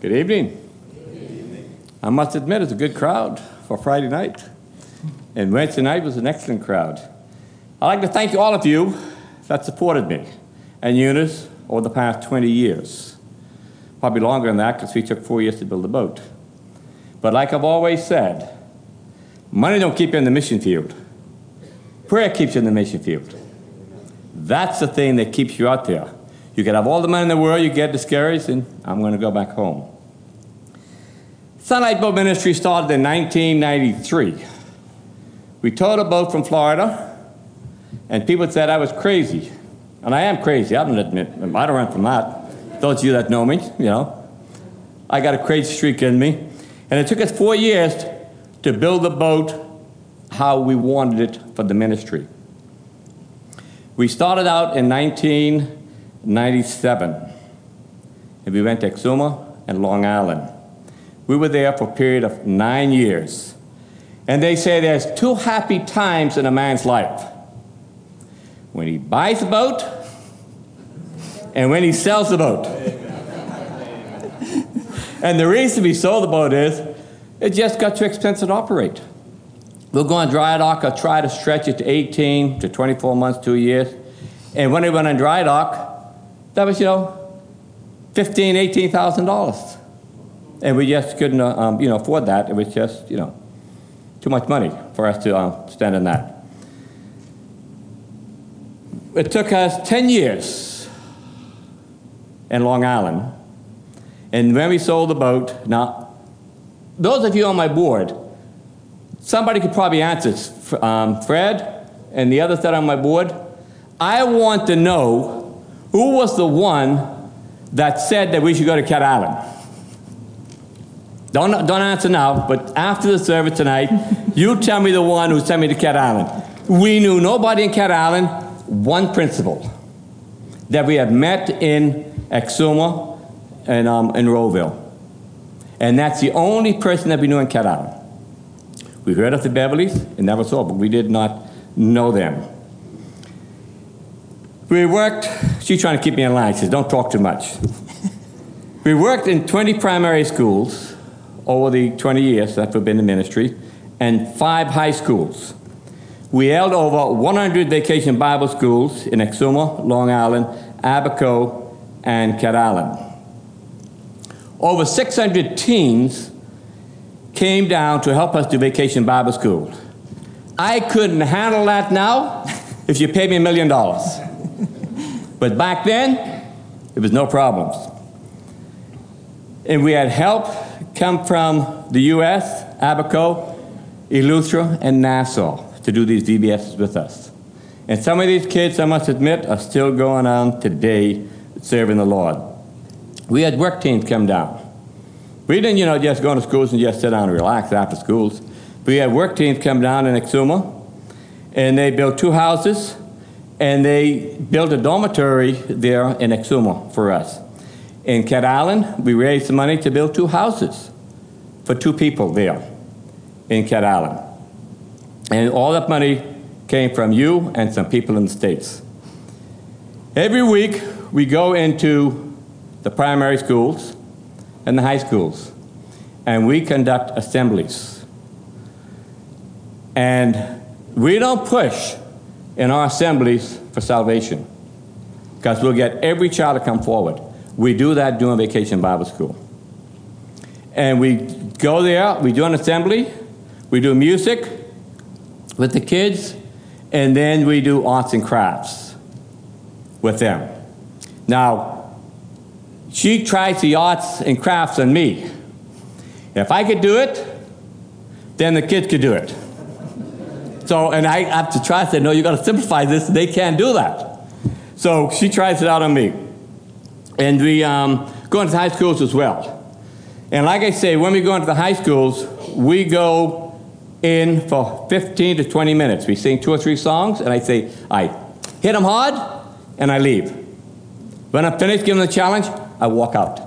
Good evening. I must admit, it's a good crowd for Friday night. And Wednesday night was an excellent crowd. I'd like to thank all of you that supported me and Eunice over the past 20 years. Probably longer than that because we took four years to build the boat. But like I've always said, money don't keep you in the mission field. Prayer keeps you in the mission field. That's the thing that keeps you out there. You can have all the money in the world, you get discouraged, and I'm going to go back home. Sonlight Boat Ministry started in 1993. We towed a boat from Florida, and people said I was crazy. And I am crazy, I don't admit, I don't run from that. Those of you that know me, you know. I got a crazy streak in me. And it took us four years to build the boat how we wanted it for the ministry. We started out in 1997, and we went to Exuma and Long Island. We were there for a period of nine years. And they say there's two happy times in a man's life when he buys a boat and when he sells the boat. and the reason we sold the boat is it just got too expensive to operate. We'll go on dry dock, I'll try to stretch it to 18 to 24 months, two years. And when we went on dry dock, that was, you know, fifteen, eighteen thousand dollars and we just couldn't, uh, um, you know, afford that. It was just, you know, too much money for us to um, spend on that. It took us 10 years in Long Island. And when we sold the boat, now, those of you on my board, somebody could probably answer, um, Fred and the others that are on my board. I want to know who was the one that said that we should go to Cat Island. Don't, don't answer now, but after the service tonight, you tell me the one who sent me to Cat Island. We knew nobody in Cat Island, one principal that we had met in Exuma and um, in Rolleville. And that's the only person that we knew in Cat Island. We heard of the Beverleys, and that was all, but we did not know them. We worked, she's trying to keep me in line. She says, don't talk too much. we worked in 20 primary schools over the 20 years that we've been in ministry, and five high schools. We held over 100 vacation Bible schools in Exuma, Long Island, Abaco, and Cat Island. Over 600 teens came down to help us do vacation Bible school. I couldn't handle that now if you paid me a million dollars. But back then, it was no problems. And we had help come from the U.S., Abaco, Eleuthera, and Nassau to do these VBSs with us. And some of these kids, I must admit, are still going on today serving the Lord. We had work teams come down. We didn't, you know, just go to schools and just sit down and relax after schools. We had work teams come down in Exuma, and they built two houses, and they built a dormitory there in Exuma for us. In Cat Island, we raised the money to build two houses for two people there in Cat Island. And all that money came from you and some people in the States. Every week, we go into the primary schools and the high schools, and we conduct assemblies. And we don't push in our assemblies for salvation because we'll get every child to come forward. We do that during vacation Bible school. And we go there, we do an assembly, we do music with the kids, and then we do arts and crafts with them. Now, she tries the arts and crafts on me. If I could do it, then the kids could do it. So, and I have to try to say, no, you got to simplify this. They can't do that. So she tries it out on me. And we um, go into high schools as well. And like I say, when we go into the high schools, we go in for 15 to 20 minutes. We sing two or three songs, and I say, I hit them hard, and I leave. When I'm finished giving the challenge, I walk out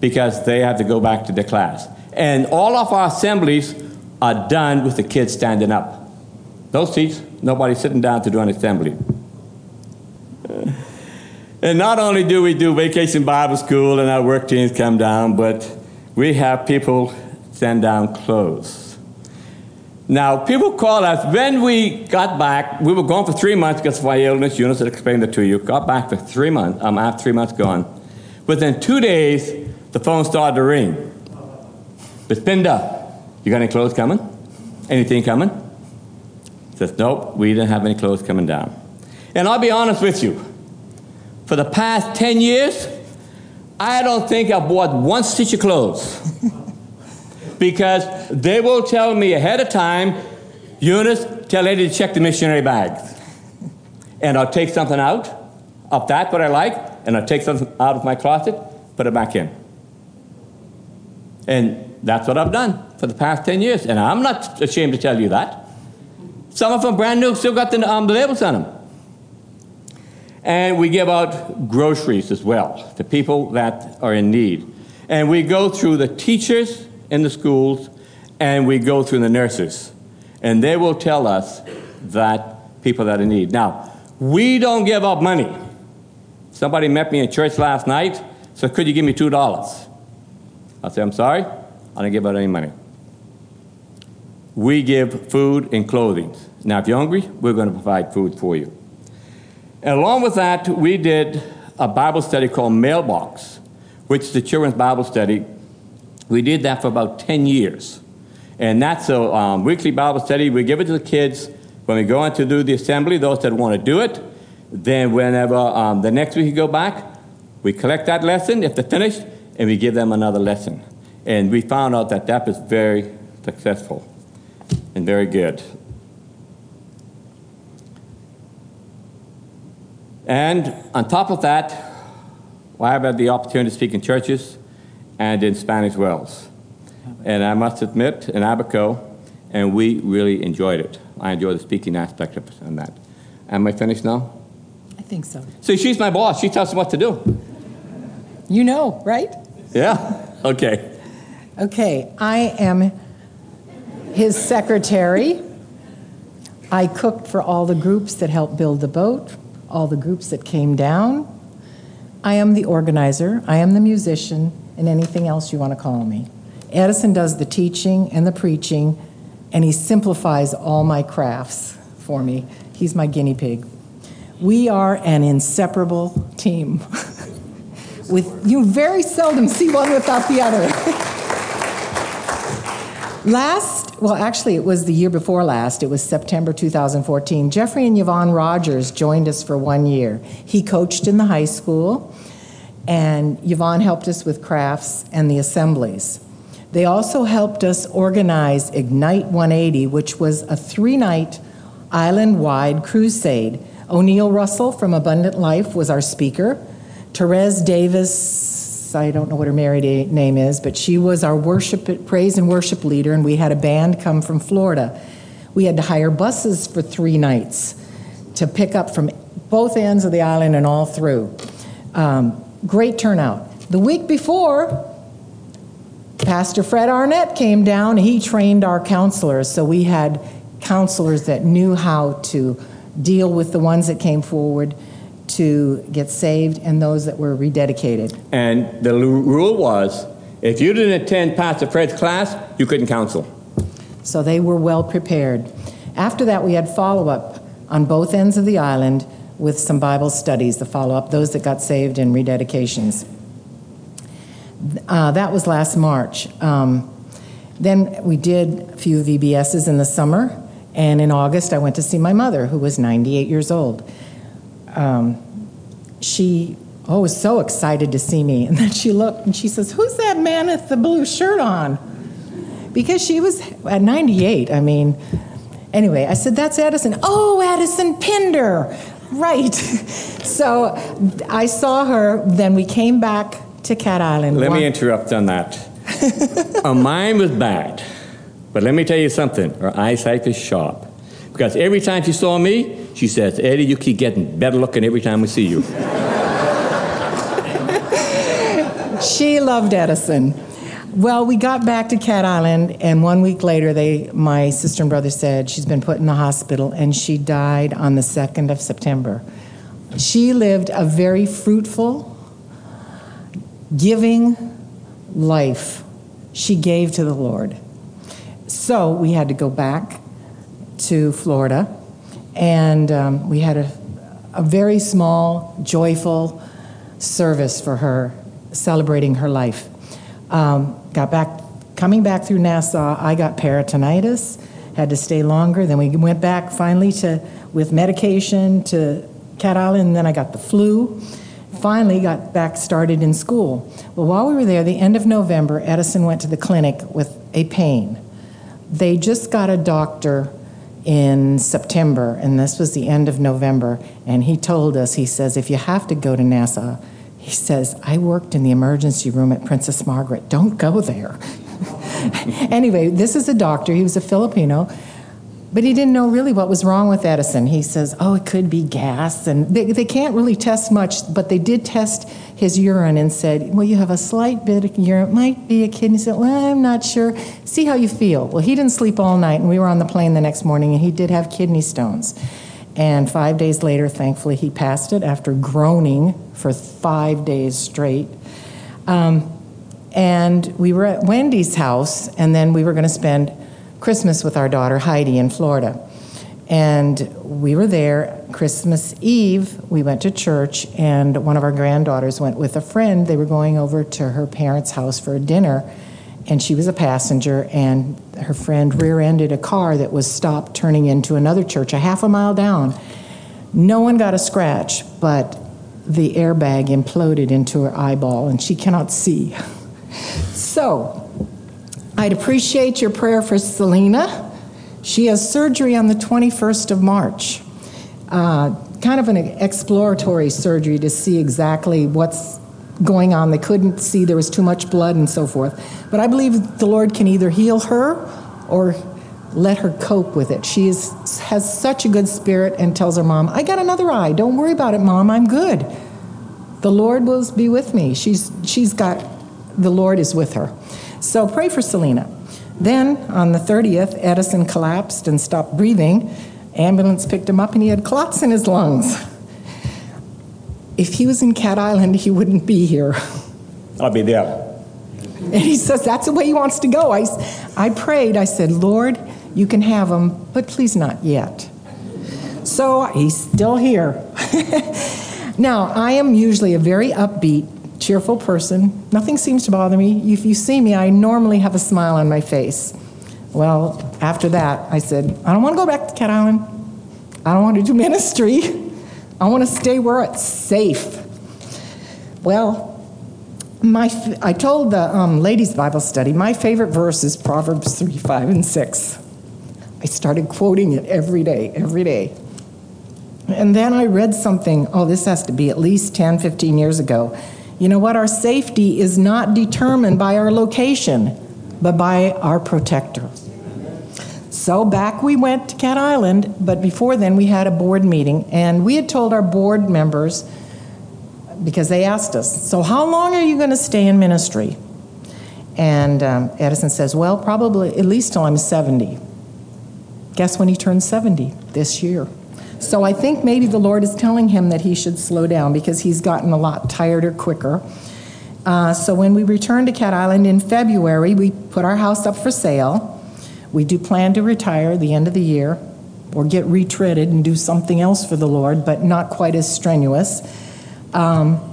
because they have to go back to their class. And all of our assemblies are done with the kids standing up. Those seats, nobody sitting down to do an assembly. And And not only do we do vacation Bible school and our work teams come down, but we have people send down clothes. Now, people call us when we got back. We were gone for three months because of my illness. Eunice had explained it to you. Got back for three months. I'm after three months gone. Within two days, the phone started to ring. Bispinda, you got any clothes coming? Anything coming? Says, nope, we didn't have any clothes coming down. And I'll be honest with you. For the past 10 years, I don't think I bought one stitch of clothes. because they will tell me ahead of time, Eunice, tell Eddie to check the missionary bags. And I'll take something out of that, what I like, and I'll take something out of my closet, put it back in. And that's what I've done for the past 10 years. And I'm not ashamed to tell you that. Some of them brand new, still got the, um, labels on them. And we give out groceries as well to people that are in need. And we go through the teachers in the schools and we go through the nurses. And they will tell us that people that are in need. Now, we don't give up money. Somebody met me in church last night, so could you give me $2? I said, I'm sorry, I don't give out any money. We give food and clothing. Now, if you're hungry, we're going to provide food for you. And along with that, we did a Bible study called Mailbox, which is the children's Bible study. We did that for about 10 years. And that's a um, weekly Bible study. We give it to the kids when we go on to do the assembly, those that want to do it. Then, whenever um, the next week we go back, we collect that lesson if they're finished, and we give them another lesson. And we found out that that was very successful and very good. And on top of that, I have had the opportunity to speak in churches and in Spanish Wells. And I must admit, in Abaco, and we really enjoyed it. I enjoy the speaking aspect of it and that. Am I finished now? I think so. See, she's my boss. She tells me what to do. You know, right? Yeah? Okay. Okay, I am his secretary. I cooked for all the groups that helped build the boat, all the groups that came down. I am the organizer, I am the musician, and anything else you want to call me. Edison does the teaching and the preaching, and he simplifies all my crafts for me. He's my guinea pig. We are an inseparable team. With you very seldom see one without the other. Last, well, actually, it was the year before last. It was September 2014. Jeffrey and Yvonne Rogers joined us for one year. He coached in the high school, and Yvonne helped us with crafts and the assemblies. They also helped us organize Ignite 180, which was a three night island wide crusade. O'Neill Russell from Abundant Life was our speaker. Therese Davis, I don't know what her married name is, but she was our worship, praise and worship leader, and we had a band come from Florida. We had to hire buses for three nights to pick up from both ends of the island and all through. Um, great turnout. The week before, Pastor Fred Arnett came down. He trained our counselors, so we had counselors that knew how to deal with the ones that came forward to get saved and those that were rededicated. And the rule was if you didn't attend Pastor Fred's class, you couldn't counsel. So they were well prepared. After that, we had follow up on both ends of the island with some Bible studies, the follow up, those that got saved and rededications. Uh, that was last March. Um, then we did a few VBSs in the summer, and in August I went to see my mother, who was 98 years old. Um, she oh was so excited to see me, and then she looked and she says, "Who's that man with the blue shirt on?" Because she was at 98. I mean, anyway, I said, "That's Edison Oh, Edison Pinder, right? so I saw her. Then we came back to Cat Island. Let One- me interrupt on that. uh, mine was bad, but let me tell you something. Her eyesight is sharp. Because every time she saw me, she says, Eddie, you keep getting better looking every time we see you. She loved Edison. Well, we got back to Cat Island, and one week later, they, my sister and brother said she's been put in the hospital, and she died on the 2nd of September. She lived a very fruitful, giving life. She gave to the Lord. So we had to go back to Florida, and um, we had a, a very small, joyful service for her, celebrating her life. Um, got back, coming back through Nassau, I got peritonitis, had to stay longer. Then we went back finally to, with medication to Cat Island, and then I got the flu. Finally, got back started in school. Well, while we were there, the end of November, Edison went to the clinic with a pain. They just got a doctor in September, and this was the end of November, and he told us, he says, if you have to go to Nassau, he says, I worked in the emergency room at Princess Margaret. Don't go there. anyway, this is a doctor. He was a Filipino. But he didn't know really what was wrong with Edison. He says, oh, it could be gas. And they, they can't really test much, but they did test his urine and said, well, you have a slight bit of urine. It might be a kidney. He said, well, I'm not sure. See how you feel. Well, he didn't sleep all night, and we were on the plane the next morning, and he did have kidney stones. And five days later, thankfully, he passed it after groaning for five days straight. Um, and we were at Wendy's house, and then we were going to spend Christmas with our daughter Heidi in Florida. And we were there Christmas Eve. We went to church, and one of our granddaughters went with a friend. They were going over to her parents' house for dinner, and she was a passenger. And her friend rear ended a car that was stopped turning into another church a half a mile down. No one got a scratch, but the airbag imploded into her eyeball, and she cannot see. So, I'd appreciate your prayer for Selena. She has surgery on the 21st of March. Uh, kind of an exploratory surgery to see exactly what's going on. They couldn't see there was too much blood and so forth. But I believe the Lord can either heal her or let her cope with it. She is, has such a good spirit and tells her mom, I got another eye. Don't worry about it, mom. I'm good. The Lord will be with me. She's, she's got, the Lord is with her. So pray for Selena. Then on the 30th, Edison collapsed and stopped breathing. Ambulance picked him up and he had clots in his lungs. If he was in Cat Island, he wouldn't be here. I'll be there. And he says that's the way he wants to go. I, I prayed, I said, Lord, you can have him, but please not yet. So he's still here. now, I am usually a very upbeat, cheerful person. Nothing seems to bother me. If you see me, I normally have a smile on my face. Well, after that, I said, I don't want to go back to Cat Island. I don't want to do ministry. I want to stay where it's safe. Well, my, I told the um, ladies' Bible study, my favorite verse is Proverbs 3, 5, and 6. I started quoting it every day, every day. And then I read something, oh, this has to be at least 10, 15 years ago. You know what? Our safety is not determined by our location, but by our protector. So back we went to Cat Island, but before then we had a board meeting, and we had told our board members, because they asked us, So how long are you going to stay in ministry? And um, Edison says, Well, probably at least till I'm 70. Guess when he turns 70? This year. So I think maybe the Lord is telling him that he should slow down because he's gotten a lot tireder quicker. Uh, so when we return to Cat Island in February, we put our house up for sale. We do plan to retire the end of the year or get retreaded and do something else for the Lord, but not quite as strenuous. Um,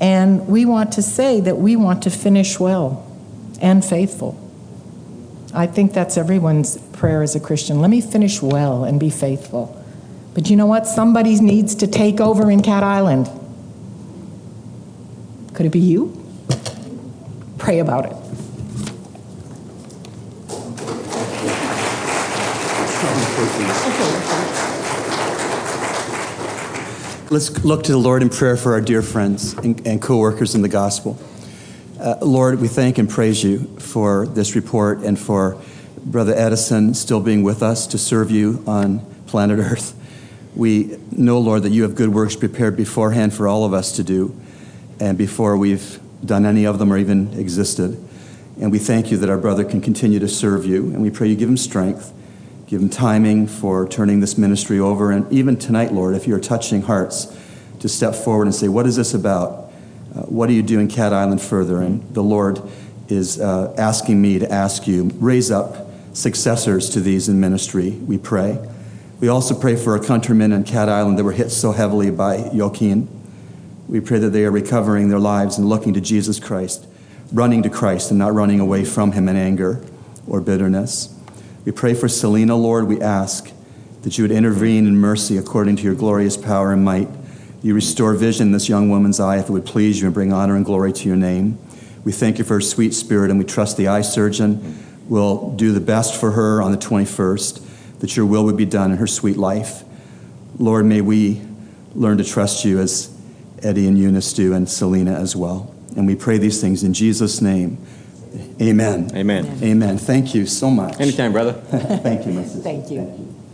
and we want to say that we want to finish well and faithful. I think that's everyone's prayer as a Christian. Let me finish well and be faithful. But you know what? Somebody needs to take over in Cat Island. Could it be you? Pray about it. Let's look to the Lord in prayer for our dear friends and, and co workers in the gospel. Uh, Lord, we thank and praise you for this report and for Brother Edison still being with us to serve you on planet Earth. We know, Lord, that you have good works prepared beforehand for all of us to do, and before we've done any of them or even existed. And we thank you that our brother can continue to serve you, and we pray you give him strength Give him timing for turning this ministry over. And even tonight, Lord, if you're touching hearts, to step forward and say, What is this about? Uh, what do you do in Cat Island further? And the Lord is uh, asking me to ask you, raise up successors to these in ministry, we pray. We also pray for our countrymen in Cat Island that were hit so heavily by Joaquin. We pray that they are recovering their lives and looking to Jesus Christ, running to Christ and not running away from Him in anger or bitterness. We pray for Selena, Lord. We ask that you would intervene in mercy according to your glorious power and might. You restore vision in this young woman's eye if it would please you and bring honor and glory to your name. We thank you for her sweet spirit and we trust the eye surgeon will do the best for her on the 21st, that your will would be done in her sweet life. Lord, may we learn to trust you as Eddie and Eunice do, and Selena as well. And we pray these things in Jesus' name. Amen. Amen. Amen. Thank you so much. Anytime, brother. Thank you, my sister. Thank you. Thank you.